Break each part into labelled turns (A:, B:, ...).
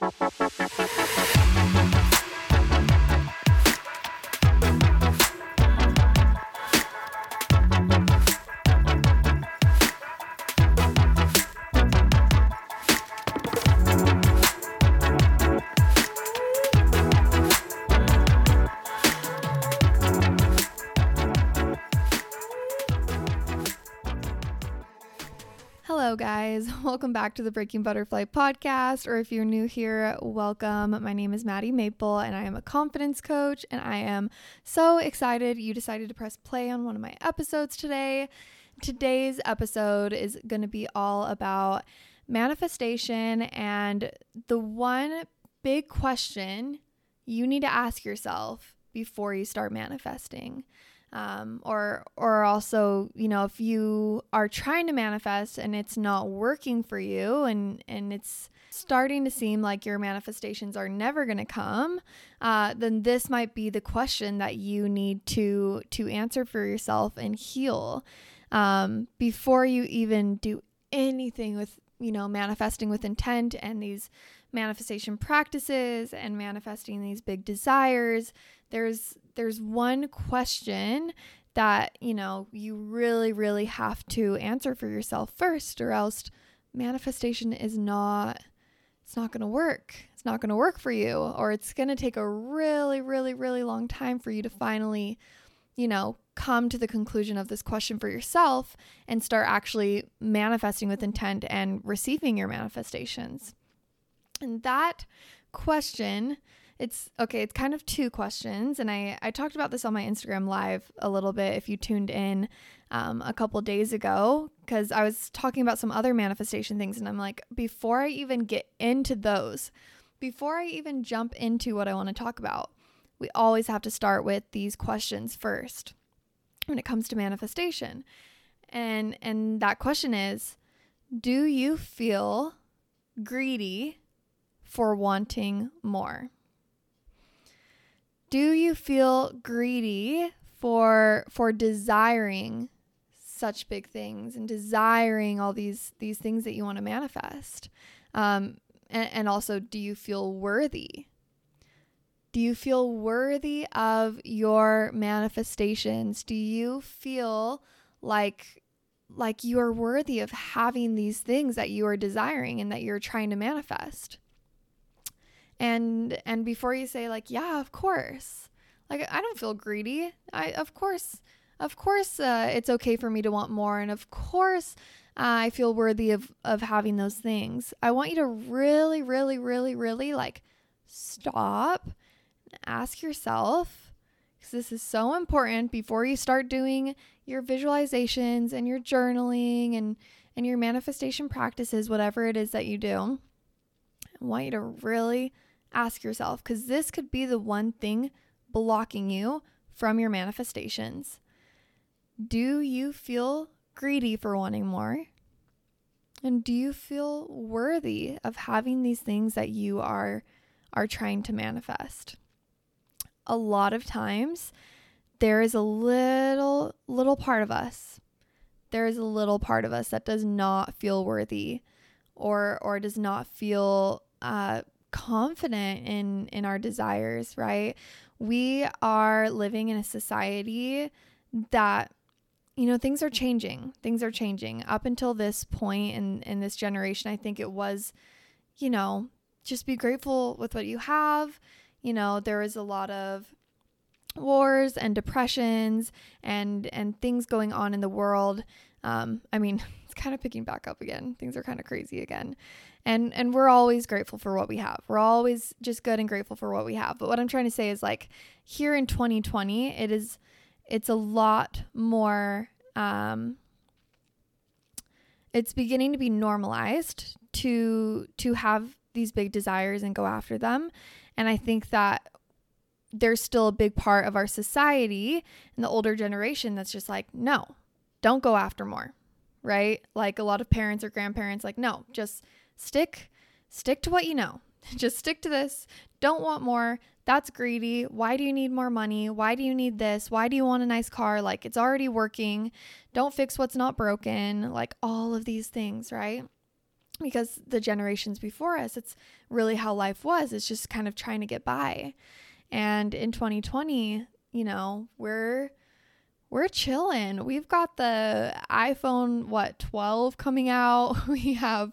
A: Thank you. Guys. Welcome back to the Breaking Butterfly podcast. Or if you're new here, welcome. My name is Maddie Maple, and I am a confidence coach. And I am so excited you decided to press play on one of my episodes today. Today's episode is going to be all about manifestation and the one big question you need to ask yourself before you start manifesting um, or or also you know if you are trying to manifest and it's not working for you and and it's starting to seem like your manifestations are never going to come uh, then this might be the question that you need to to answer for yourself and heal. Um, before you even do anything with you know manifesting with intent and these manifestation practices and manifesting these big desires there's there's one question that, you know, you really really have to answer for yourself first or else manifestation is not it's not going to work. It's not going to work for you or it's going to take a really really really long time for you to finally, you know, come to the conclusion of this question for yourself and start actually manifesting with intent and receiving your manifestations. And that question it's okay, it's kind of two questions. And I, I talked about this on my Instagram live a little bit if you tuned in um, a couple days ago, because I was talking about some other manifestation things. And I'm like, before I even get into those, before I even jump into what I want to talk about, we always have to start with these questions first when it comes to manifestation. And and that question is, do you feel greedy for wanting more? Do you feel greedy for for desiring such big things and desiring all these these things that you want to manifest? Um, and, and also do you feel worthy? Do you feel worthy of your manifestations? Do you feel like like you are worthy of having these things that you are desiring and that you're trying to manifest and and before you say like yeah of course like i don't feel greedy. I of course of course uh, it's okay for me to want more and of course uh, i feel worthy of of having those things. I want you to really really really really like stop ask yourself because this is so important before you start doing your visualizations and your journaling and and your manifestation practices whatever it is that you do. I want you to really ask yourself because this could be the one thing blocking you from your manifestations. Do you feel greedy for wanting more? And do you feel worthy of having these things that you are are trying to manifest? A lot of times there is a little little part of us. There is a little part of us that does not feel worthy or or does not feel uh, confident in in our desires, right? We are living in a society that you know things are changing. Things are changing. Up until this point in in this generation, I think it was you know, just be grateful with what you have. You know, there is a lot of wars and depressions and and things going on in the world. Um, I mean, it's kind of picking back up again. Things are kind of crazy again and and we're always grateful for what we have. We're always just good and grateful for what we have. But what i'm trying to say is like here in 2020 it is it's a lot more um it's beginning to be normalized to to have these big desires and go after them. And i think that there's still a big part of our society and the older generation that's just like no don't go after more right? Like a lot of parents or grandparents like no just Stick stick to what you know. Just stick to this. Don't want more. That's greedy. Why do you need more money? Why do you need this? Why do you want a nice car? Like it's already working. Don't fix what's not broken. Like all of these things, right? because the generations before us, it's really how life was. It's just kind of trying to get by. And in 2020, you know, we're we're chilling. We've got the iPhone what 12 coming out. We have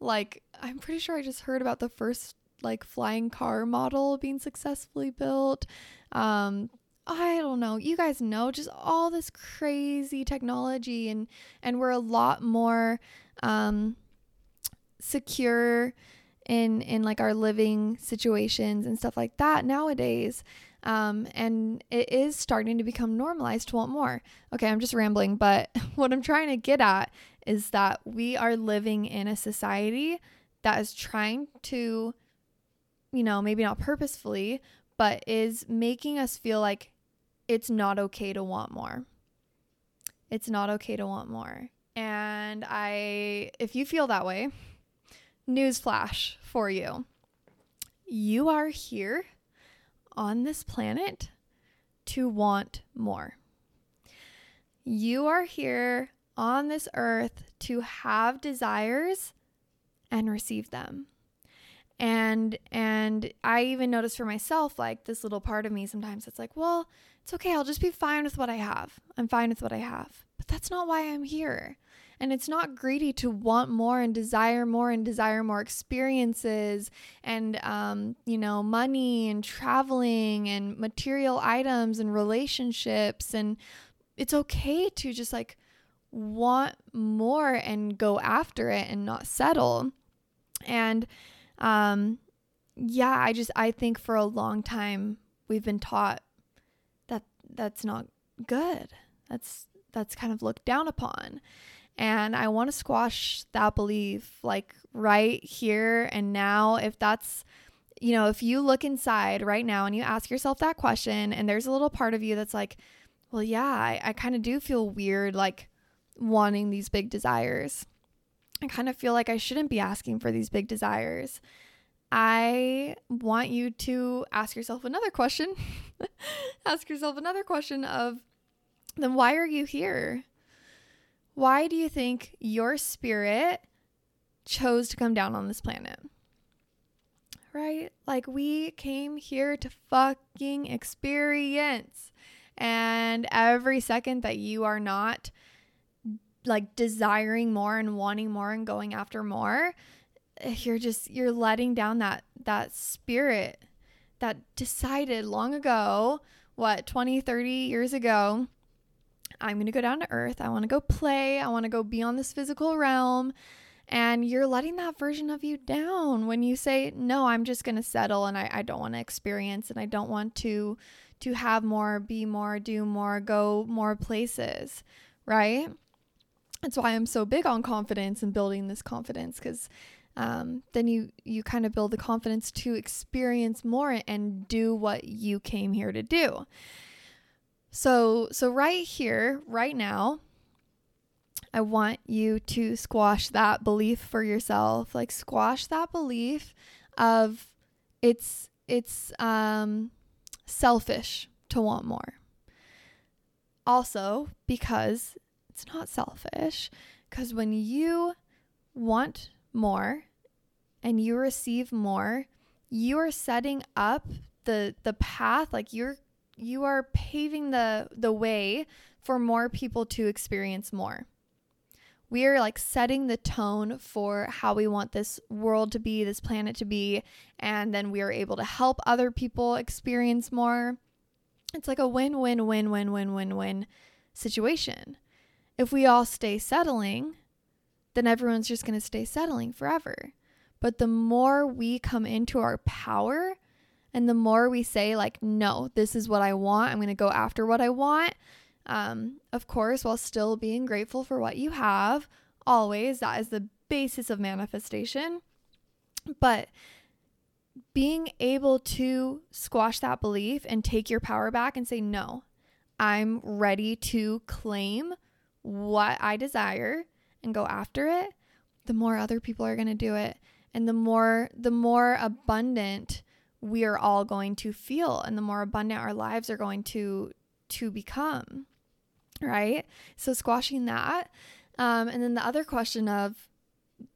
A: like I'm pretty sure I just heard about the first like flying car model being successfully built. Um I don't know. You guys know just all this crazy technology and and we're a lot more um secure in in like our living situations and stuff like that nowadays. Um, and it is starting to become normalized to want more. Okay, I'm just rambling, but what I'm trying to get at is that we are living in a society that is trying to, you know, maybe not purposefully, but is making us feel like it's not okay to want more. It's not okay to want more. And I, if you feel that way, newsflash for you you are here on this planet to want more. You are here on this earth to have desires and receive them. And and I even notice for myself like this little part of me sometimes it's like, well, it's okay. I'll just be fine with what I have. I'm fine with what I have. But that's not why I'm here. And it's not greedy to want more and desire more and desire more experiences and, um, you know, money and traveling and material items and relationships. And it's okay to just like want more and go after it and not settle. And, um, yeah, I just, I think for a long time we've been taught that that's not good. That's, that's kind of looked down upon. And I want to squash that belief like right here and now. If that's, you know, if you look inside right now and you ask yourself that question, and there's a little part of you that's like, well, yeah, I, I kind of do feel weird like wanting these big desires. I kind of feel like I shouldn't be asking for these big desires. I want you to ask yourself another question. ask yourself another question of then why are you here? Why do you think your spirit chose to come down on this planet? Right? Like, we came here to fucking experience. And every second that you are not like desiring more and wanting more and going after more, you're just you're letting down that that spirit that decided long ago, what 20, 30 years ago, I'm going to go down to earth. I want to go play. I want to go beyond this physical realm. And you're letting that version of you down when you say, no, I'm just going to settle and I, I don't want to experience and I don't want to to have more, be more, do more, go more places, right? That's why I'm so big on confidence and building this confidence because um, then you you kind of build the confidence to experience more and do what you came here to do. So, so right here, right now, I want you to squash that belief for yourself. Like squash that belief of it's it's um selfish to want more. Also, because it's not selfish, because when you want more and you receive more, you are setting up the the path like you're you are paving the the way for more people to experience more. We are like setting the tone for how we want this world to be, this planet to be, and then we are able to help other people experience more. It's like a win win win win win win win situation. If we all stay settling, then everyone's just going to stay settling forever. But the more we come into our power and the more we say, like, no, this is what I want, I'm going to go after what I want, um, of course, while still being grateful for what you have, always, that is the basis of manifestation. But being able to squash that belief and take your power back and say, no, I'm ready to claim what I desire and go after it, the more other people are going to do it. And the more, the more abundant we are all going to feel and the more abundant our lives are going to to become right so squashing that um, and then the other question of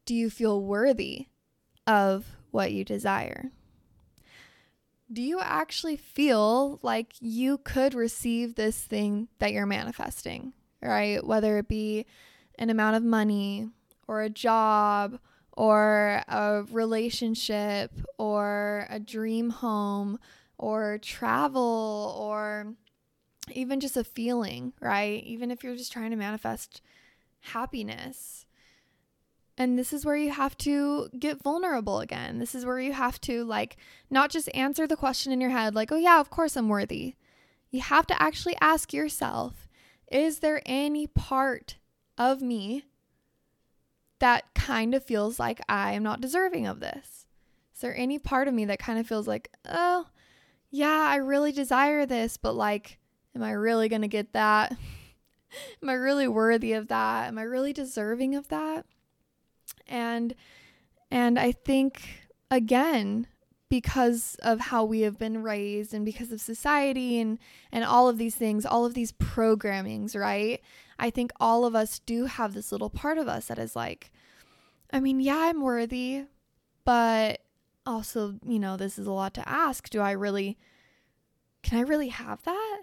A: do you feel worthy of what you desire? Do you actually feel like you could receive this thing that you're manifesting, right? Whether it be an amount of money or a job or a relationship or a dream home or travel or even just a feeling, right? Even if you're just trying to manifest happiness. And this is where you have to get vulnerable again. This is where you have to, like, not just answer the question in your head, like, oh, yeah, of course I'm worthy. You have to actually ask yourself, is there any part of me that kind of feels like I am not deserving of this? Is there any part of me that kind of feels like, oh, yeah, I really desire this, but like, am I really going to get that? am I really worthy of that? Am I really deserving of that? And and I think again because of how we have been raised and because of society and and all of these things, all of these programmings, right? I think all of us do have this little part of us that is like I mean, yeah, I'm worthy, but also, you know, this is a lot to ask. Do I really can I really have that?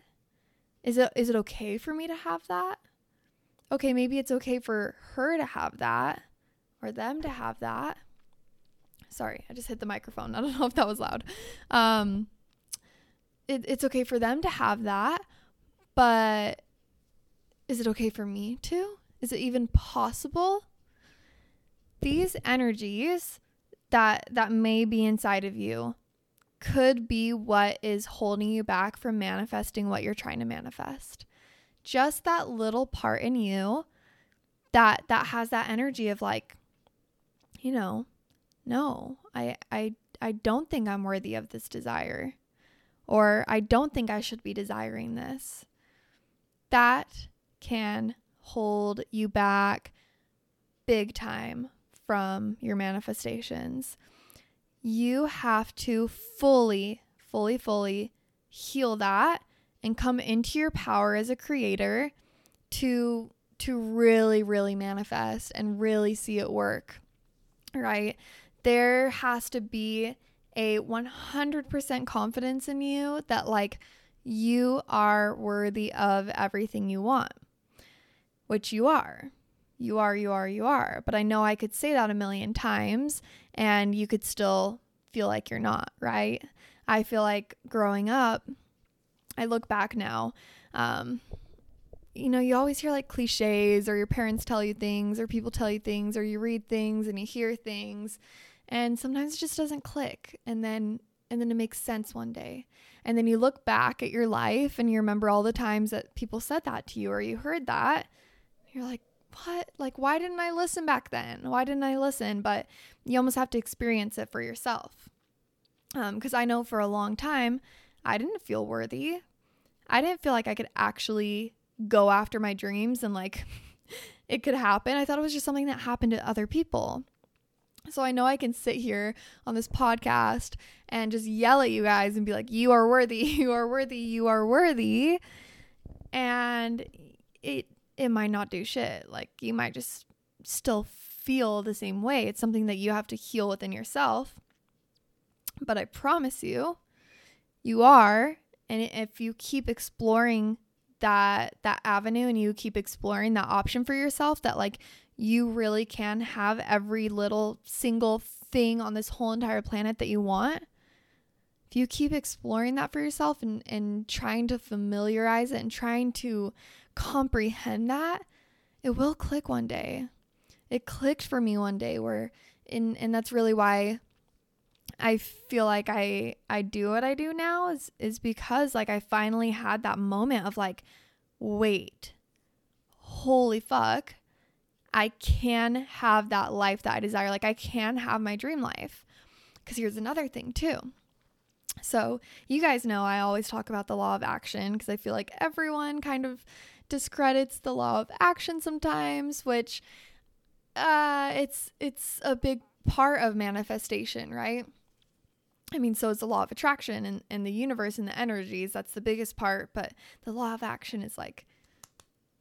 A: Is it is it okay for me to have that? Okay, maybe it's okay for her to have that or them to have that. Sorry, I just hit the microphone. I don't know if that was loud. Um, it, it's okay for them to have that, but is it okay for me to? Is it even possible? These energies that that may be inside of you could be what is holding you back from manifesting what you're trying to manifest. Just that little part in you that that has that energy of like you know, no, I I I don't think I'm worthy of this desire or I don't think I should be desiring this. That can hold you back big time from your manifestations. You have to fully, fully, fully heal that and come into your power as a creator to to really really manifest and really see it work right? There has to be a 100% confidence in you that, like, you are worthy of everything you want, which you are. You are, you are, you are. But I know I could say that a million times and you could still feel like you're not, right? I feel like growing up, I look back now, um, you know, you always hear like cliches or your parents tell you things or people tell you things or you read things and you hear things and sometimes it just doesn't click and then and then it makes sense one day. And then you look back at your life and you remember all the times that people said that to you or you heard that. You're like, "What? Like why didn't I listen back then? Why didn't I listen?" But you almost have to experience it for yourself. Um cuz I know for a long time I didn't feel worthy. I didn't feel like I could actually go after my dreams and like it could happen. I thought it was just something that happened to other people. So I know I can sit here on this podcast and just yell at you guys and be like, you are worthy, you are worthy, you are worthy. And it it might not do shit. Like you might just still feel the same way. It's something that you have to heal within yourself. But I promise you, you are. And if you keep exploring that that avenue and you keep exploring that option for yourself that like you really can have every little single thing on this whole entire planet that you want if you keep exploring that for yourself and, and trying to familiarize it and trying to comprehend that it will click one day it clicked for me one day where and and that's really why I feel like I I do what I do now is is because like I finally had that moment of like wait. Holy fuck. I can have that life that I desire. Like I can have my dream life. Cuz here's another thing too. So, you guys know I always talk about the law of action because I feel like everyone kind of discredits the law of action sometimes, which uh it's it's a big part of manifestation, right? I mean, so is the law of attraction and, and the universe and the energies. That's the biggest part. But the law of action is like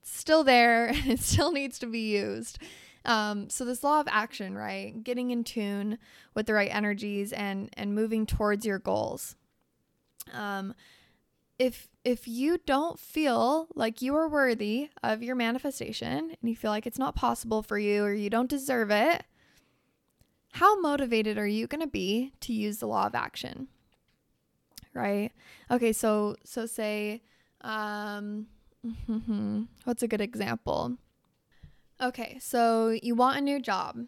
A: still there and it still needs to be used. Um, so this law of action, right? Getting in tune with the right energies and and moving towards your goals. Um, if if you don't feel like you are worthy of your manifestation and you feel like it's not possible for you or you don't deserve it, how motivated are you going to be to use the law of action? Right? Okay, so so say um what's a good example? Okay, so you want a new job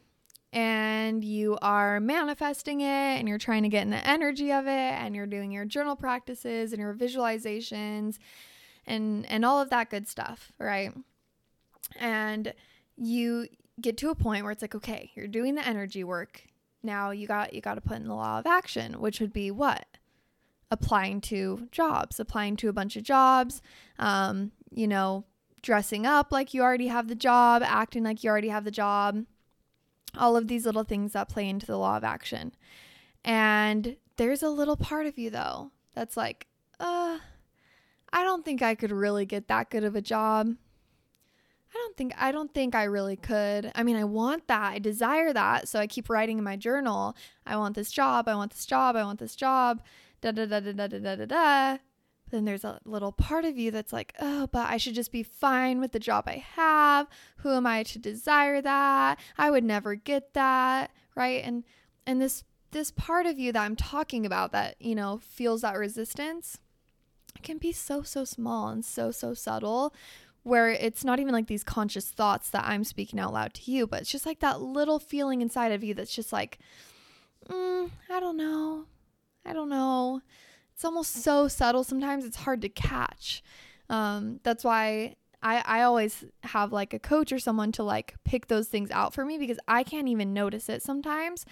A: and you are manifesting it and you're trying to get in the energy of it and you're doing your journal practices and your visualizations and and all of that good stuff, right? And you get to a point where it's like, okay, you're doing the energy work. Now you got you got to put in the law of action, which would be what? Applying to jobs, applying to a bunch of jobs, um, you know, dressing up like you already have the job, acting like you already have the job, all of these little things that play into the law of action. And there's a little part of you though that's like, uh, I don't think I could really get that good of a job. I don't think I don't think I really could. I mean, I want that. I desire that. So I keep writing in my journal, I want this job, I want this job, I want this job. Da da da da da da da da then there's a little part of you that's like, oh, but I should just be fine with the job I have. Who am I to desire that? I would never get that, right? And and this this part of you that I'm talking about that, you know, feels that resistance can be so so small and so so subtle where it's not even like these conscious thoughts that I'm speaking out loud to you, but it's just like that little feeling inside of you that's just like, mm, I don't know. I don't know it's almost so subtle sometimes it's hard to catch um, that's why I, I always have like a coach or someone to like pick those things out for me because I can't even notice it sometimes.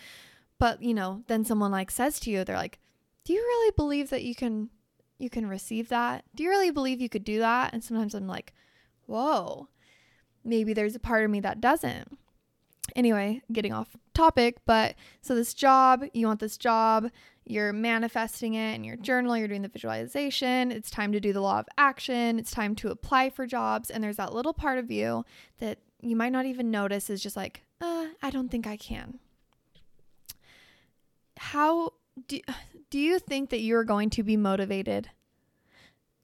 A: But you know, then someone like says to you, they're like, Do you really believe that you can you can receive that? Do you really believe you could do that? And sometimes I'm like, Whoa, maybe there's a part of me that doesn't. Anyway, getting off topic, but so this job, you want this job, you're manifesting it in your journal, you're doing the visualization. It's time to do the law of action. It's time to apply for jobs. And there's that little part of you that you might not even notice is just like, uh, I don't think I can. How do, do you think that you're going to be motivated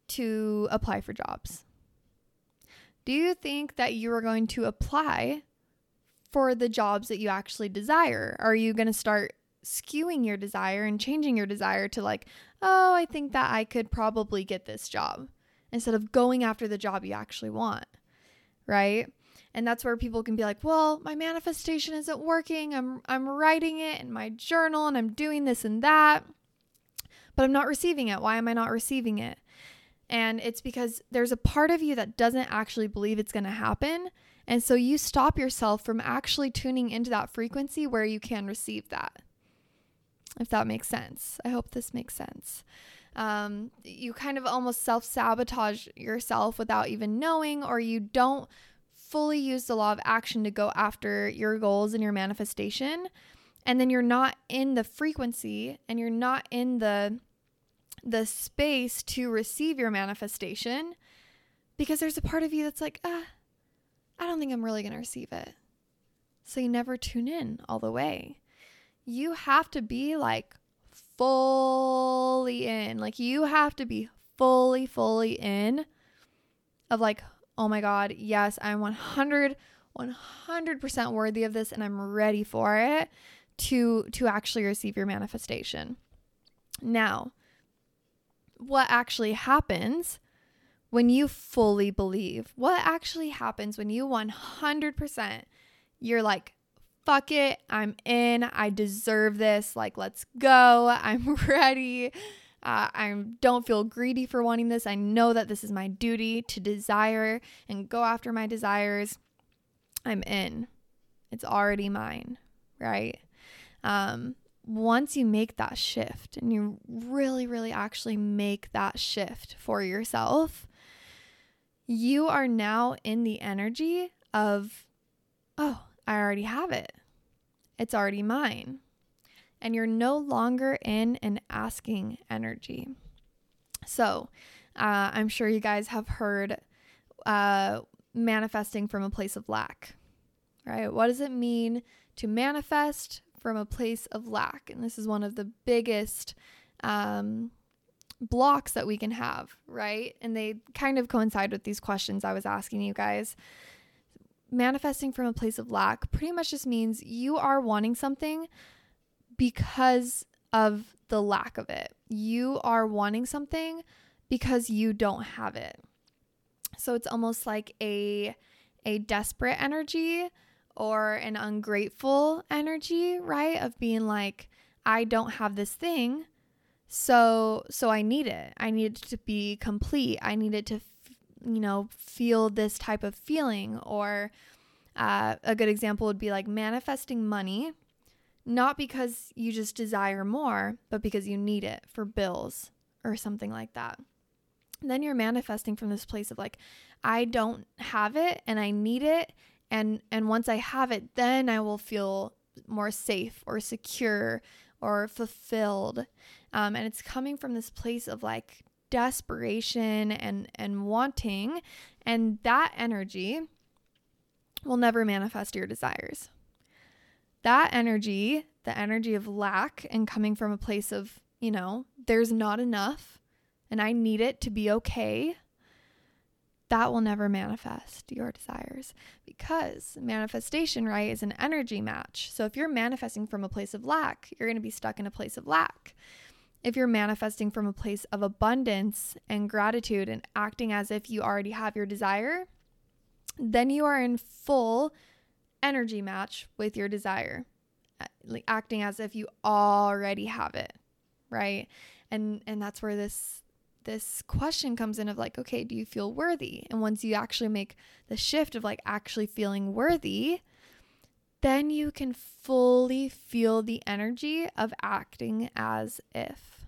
A: to apply for jobs? Do you think that you are going to apply for the jobs that you actually desire? Are you going to start skewing your desire and changing your desire to like, oh, I think that I could probably get this job instead of going after the job you actually want, right? And that's where people can be like, "Well, my manifestation isn't working. I'm I'm writing it in my journal and I'm doing this and that, but I'm not receiving it. Why am I not receiving it?" And it's because there's a part of you that doesn't actually believe it's going to happen. And so you stop yourself from actually tuning into that frequency where you can receive that if that makes sense. I hope this makes sense. Um, you kind of almost self sabotage yourself without even knowing, or you don't fully use the law of action to go after your goals and your manifestation. And then you're not in the frequency and you're not in the the space to receive your manifestation because there's a part of you that's like, ah, I don't think I'm really going to receive it. So you never tune in all the way you have to be like fully in. Like you have to be fully, fully in of like, oh my God, yes, I'm 100, 100% worthy of this and I'm ready for it to to actually receive your manifestation. Now, what actually happens when you fully believe? What actually happens when you 100% you're like fuck it, I'm in, I deserve this, like, let's go, I'm ready. Uh, I don't feel greedy for wanting this. I know that this is my duty to desire and go after my desires. I'm in. It's already mine, right? Um, once you make that shift and you really, really actually make that shift for yourself, you are now in the energy of, oh, I already have it. It's already mine. And you're no longer in an asking energy. So, uh, I'm sure you guys have heard uh, manifesting from a place of lack, right? What does it mean to manifest from a place of lack? And this is one of the biggest um, blocks that we can have, right? And they kind of coincide with these questions I was asking you guys. Manifesting from a place of lack pretty much just means you are wanting something because of the lack of it. You are wanting something because you don't have it. So it's almost like a a desperate energy or an ungrateful energy, right? Of being like I don't have this thing, so so I need it. I need it to be complete. I need it to you know, feel this type of feeling or uh, a good example would be like manifesting money not because you just desire more, but because you need it for bills or something like that. then you're manifesting from this place of like, I don't have it and I need it. And, and once I have it, then I will feel more safe or secure or fulfilled. Um, and it's coming from this place of like desperation and, and wanting. And that energy will never manifest your desires that energy, the energy of lack and coming from a place of, you know, there's not enough and I need it to be okay, that will never manifest your desires because manifestation, right, is an energy match. So if you're manifesting from a place of lack, you're going to be stuck in a place of lack. If you're manifesting from a place of abundance and gratitude and acting as if you already have your desire, then you are in full energy match with your desire, uh, like acting as if you already have it, right? And and that's where this this question comes in of like, okay, do you feel worthy? And once you actually make the shift of like actually feeling worthy, then you can fully feel the energy of acting as if.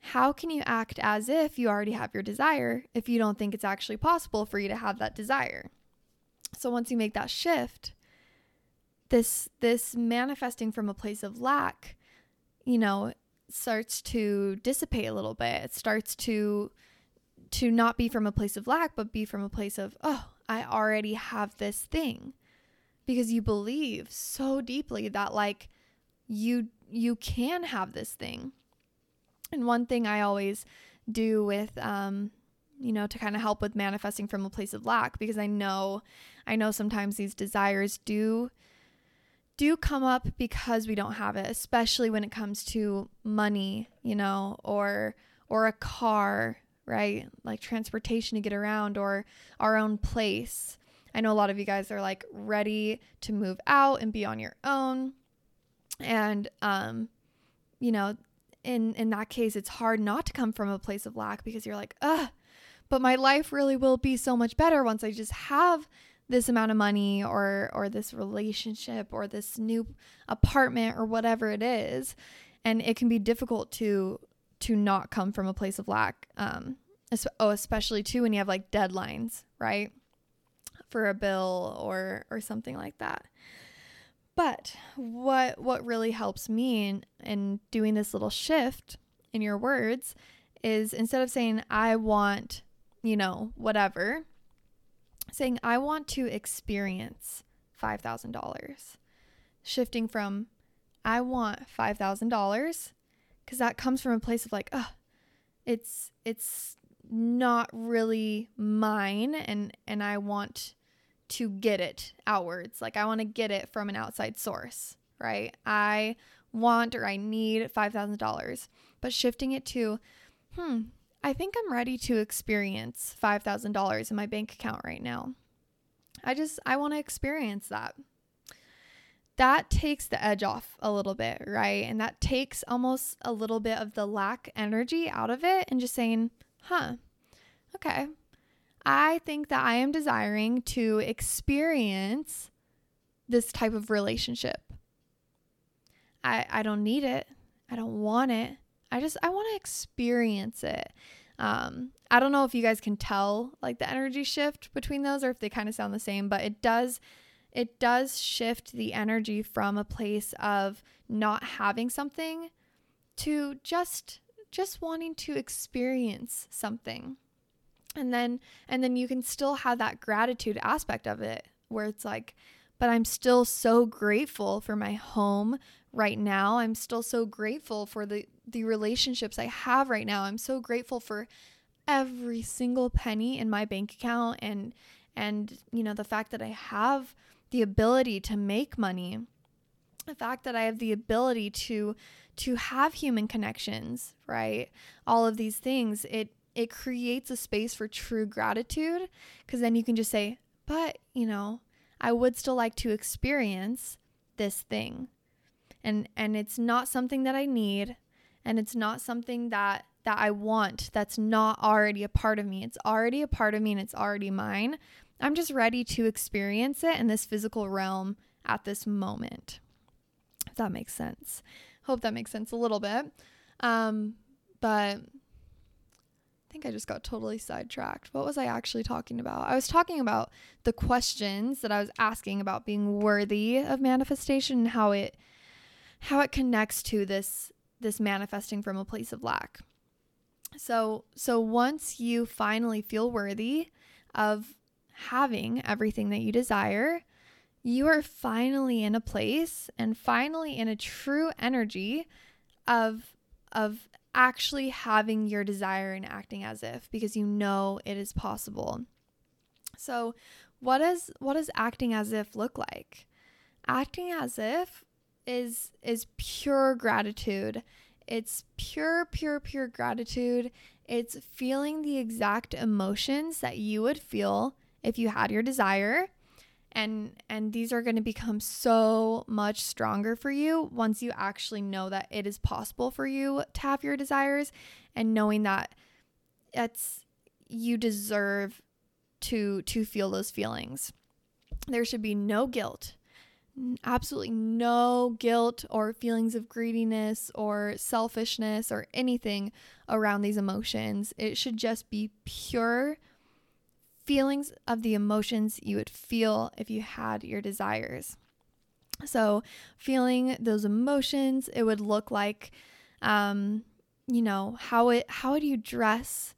A: How can you act as if you already have your desire if you don't think it's actually possible for you to have that desire? So once you make that shift, this this manifesting from a place of lack, you know, starts to dissipate a little bit. It starts to to not be from a place of lack, but be from a place of, oh, I already have this thing. Because you believe so deeply that like you you can have this thing. And one thing I always do with um you know, to kind of help with manifesting from a place of lack because I know I know sometimes these desires do do come up because we don't have it, especially when it comes to money, you know, or or a car, right? Like transportation to get around or our own place. I know a lot of you guys are like ready to move out and be on your own. And um you know, in in that case it's hard not to come from a place of lack because you're like, "Ugh, but my life really will be so much better once I just have this amount of money or or this relationship or this new apartment or whatever it is and it can be difficult to to not come from a place of lack um oh especially too when you have like deadlines right for a bill or or something like that but what what really helps me in, in doing this little shift in your words is instead of saying i want you know whatever saying, I want to experience $5,000. Shifting from, I want $5,000 because that comes from a place of like, oh, it's, it's not really mine and, and I want to get it outwards. Like I want to get it from an outside source, right? I want or I need $5,000. But shifting it to, hmm, I think I'm ready to experience $5,000 in my bank account right now. I just, I want to experience that. That takes the edge off a little bit, right? And that takes almost a little bit of the lack energy out of it and just saying, huh, okay. I think that I am desiring to experience this type of relationship. I, I don't need it. I don't want it. I just I want to experience it. Um, I don't know if you guys can tell like the energy shift between those or if they kind of sound the same, but it does it does shift the energy from a place of not having something to just just wanting to experience something and then and then you can still have that gratitude aspect of it where it's like but I'm still so grateful for my home right now. I'm still so grateful for the the relationships I have right now. I'm so grateful for every single penny in my bank account and and you know the fact that I have the ability to make money. The fact that I have the ability to to have human connections, right? All of these things, it it creates a space for true gratitude because then you can just say, but, you know, I would still like to experience this thing. And and it's not something that I need and it's not something that that I want that's not already a part of me. It's already a part of me and it's already mine. I'm just ready to experience it in this physical realm at this moment. If that makes sense. Hope that makes sense a little bit. Um, but think I just got totally sidetracked. What was I actually talking about? I was talking about the questions that I was asking about being worthy of manifestation and how it how it connects to this this manifesting from a place of lack. So so once you finally feel worthy of having everything that you desire, you are finally in a place and finally in a true energy of of actually having your desire and acting as if because you know it is possible. So, what does what does acting as if look like? Acting as if is is pure gratitude. It's pure pure pure gratitude. It's feeling the exact emotions that you would feel if you had your desire and and these are going to become so much stronger for you once you actually know that it is possible for you to have your desires and knowing that it's you deserve to to feel those feelings. There should be no guilt absolutely no guilt or feelings of greediness or selfishness or anything around these emotions. It should just be pure feelings of the emotions you would feel if you had your desires. So, feeling those emotions, it would look like, um, you know, how it how would you dress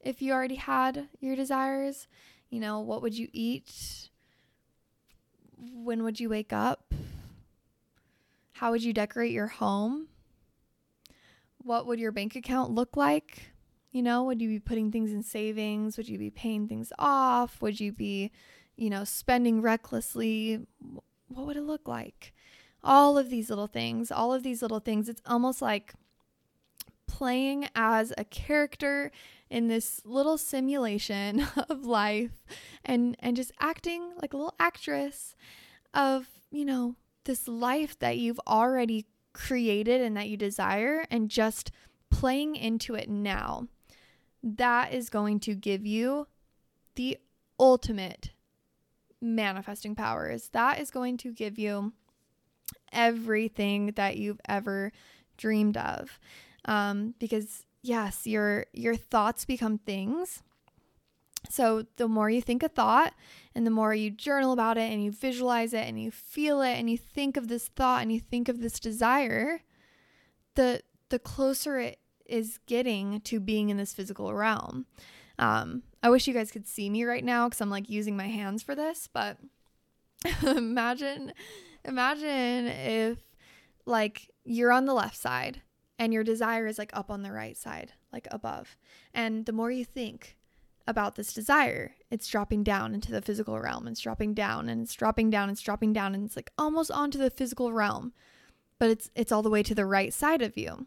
A: if you already had your desires? You know, what would you eat? When would you wake up? How would you decorate your home? What would your bank account look like? You know, would you be putting things in savings? Would you be paying things off? Would you be, you know, spending recklessly? What would it look like? All of these little things, all of these little things. It's almost like playing as a character in this little simulation of life and and just acting like a little actress of, you know, this life that you've already created and that you desire and just playing into it now that is going to give you the ultimate manifesting powers. That is going to give you everything that you've ever dreamed of. Um, because yes, your your thoughts become things. So the more you think a thought and the more you journal about it and you visualize it and you feel it and you think of this thought and you think of this desire, the the closer it is getting to being in this physical realm. Um, I wish you guys could see me right now because I'm like using my hands for this, but imagine, imagine if like you're on the left side and your desire is like up on the right side, like above. And the more you think about this desire, it's dropping down into the physical realm. It's dropping down and it's dropping down, it's dropping down, and it's like almost onto the physical realm. But it's it's all the way to the right side of you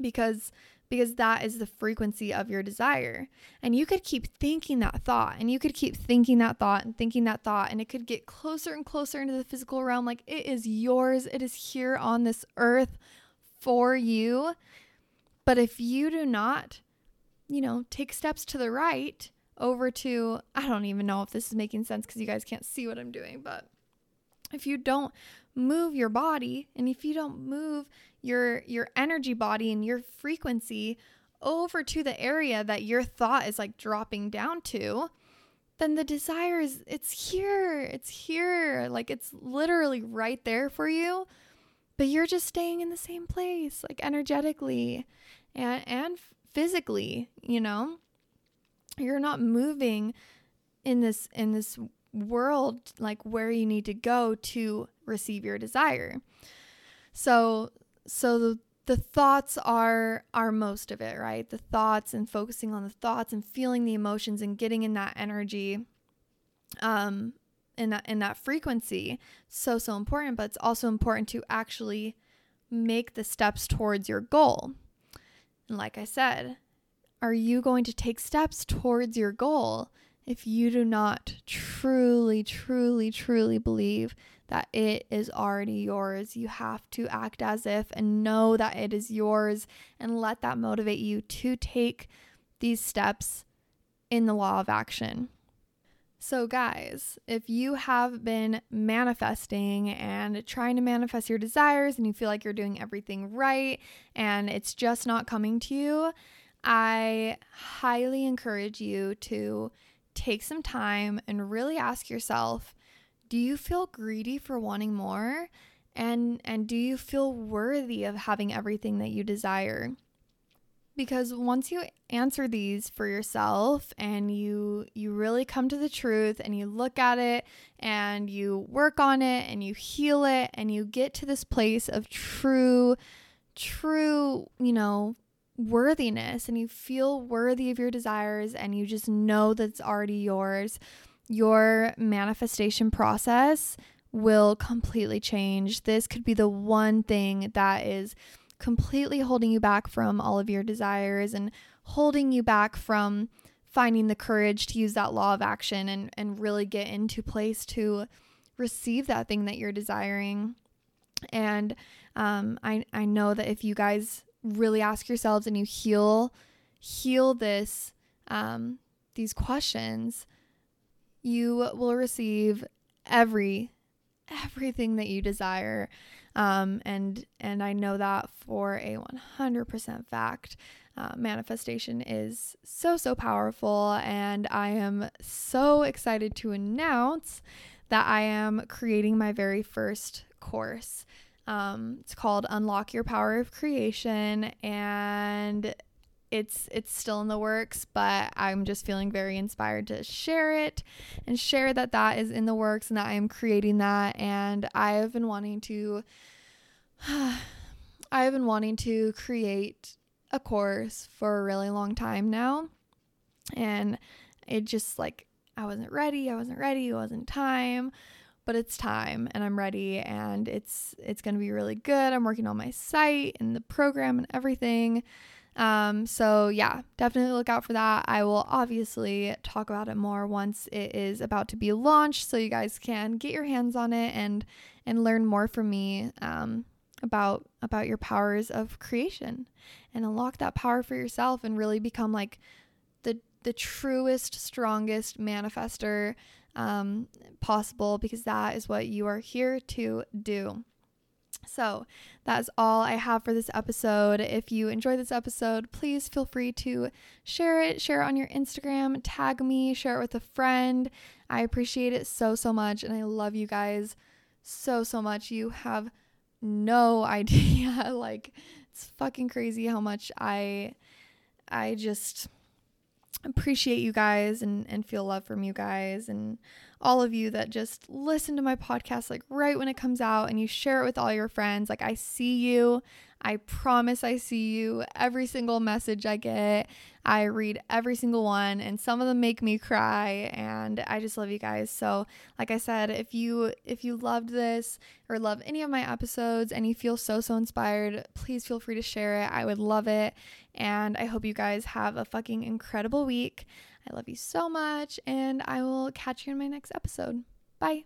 A: because because that is the frequency of your desire. And you could keep thinking that thought and you could keep thinking that thought and thinking that thought and it could get closer and closer into the physical realm like it is yours. It is here on this earth for you. But if you do not, you know, take steps to the right over to I don't even know if this is making sense cuz you guys can't see what I'm doing, but if you don't move your body and if you don't move your your energy body and your frequency over to the area that your thought is like dropping down to then the desire is it's here it's here like it's literally right there for you but you're just staying in the same place like energetically and and physically you know? You're not moving in this in this world like where you need to go to receive your desire. So so the, the thoughts are are most of it, right? The thoughts and focusing on the thoughts and feeling the emotions and getting in that energy um in that in that frequency so so important, but it's also important to actually make the steps towards your goal. And like I said, are you going to take steps towards your goal if you do not truly, truly, truly believe that it is already yours? You have to act as if and know that it is yours and let that motivate you to take these steps in the law of action. So, guys, if you have been manifesting and trying to manifest your desires and you feel like you're doing everything right and it's just not coming to you, I highly encourage you to take some time and really ask yourself do you feel greedy for wanting more? And, and do you feel worthy of having everything that you desire? because once you answer these for yourself and you you really come to the truth and you look at it and you work on it and you heal it and you get to this place of true true you know worthiness and you feel worthy of your desires and you just know that it's already yours your manifestation process will completely change this could be the one thing that is completely holding you back from all of your desires and holding you back from finding the courage to use that law of action and, and really get into place to receive that thing that you're desiring. And um, I, I know that if you guys really ask yourselves and you heal heal this um, these questions, you will receive every everything that you desire. Um, and and I know that for a 100% fact. Uh, manifestation is so so powerful, and I am so excited to announce that I am creating my very first course. Um, it's called Unlock Your Power of Creation, and it's it's still in the works but i'm just feeling very inspired to share it and share that that is in the works and that i am creating that. And i have been wanting to i have been wanting to create a course for a really long time now. And it just like i wasn't ready i wasn't ready it wasn't time but it's time and I'm ready and it's it's going to be really good. I'm working on my site and the program and everything. Um, so yeah, definitely look out for that. I will obviously talk about it more once it is about to be launched, so you guys can get your hands on it and and learn more from me um, about about your powers of creation and unlock that power for yourself and really become like the the truest, strongest manifester um, possible because that is what you are here to do. So, that is all I have for this episode. If you enjoyed this episode, please feel free to share it, share it on your Instagram, tag me, share it with a friend. I appreciate it so, so much. And I love you guys so, so much. You have no idea. like, it's fucking crazy how much I, I just appreciate you guys and, and feel love from you guys. And all of you that just listen to my podcast like right when it comes out and you share it with all your friends. Like I see you. I promise I see you. Every single message I get, I read every single one and some of them make me cry and I just love you guys. So, like I said, if you if you loved this or love any of my episodes and you feel so so inspired, please feel free to share it. I would love it. And I hope you guys have a fucking incredible week. I love you so much, and I will catch you in my next episode. Bye.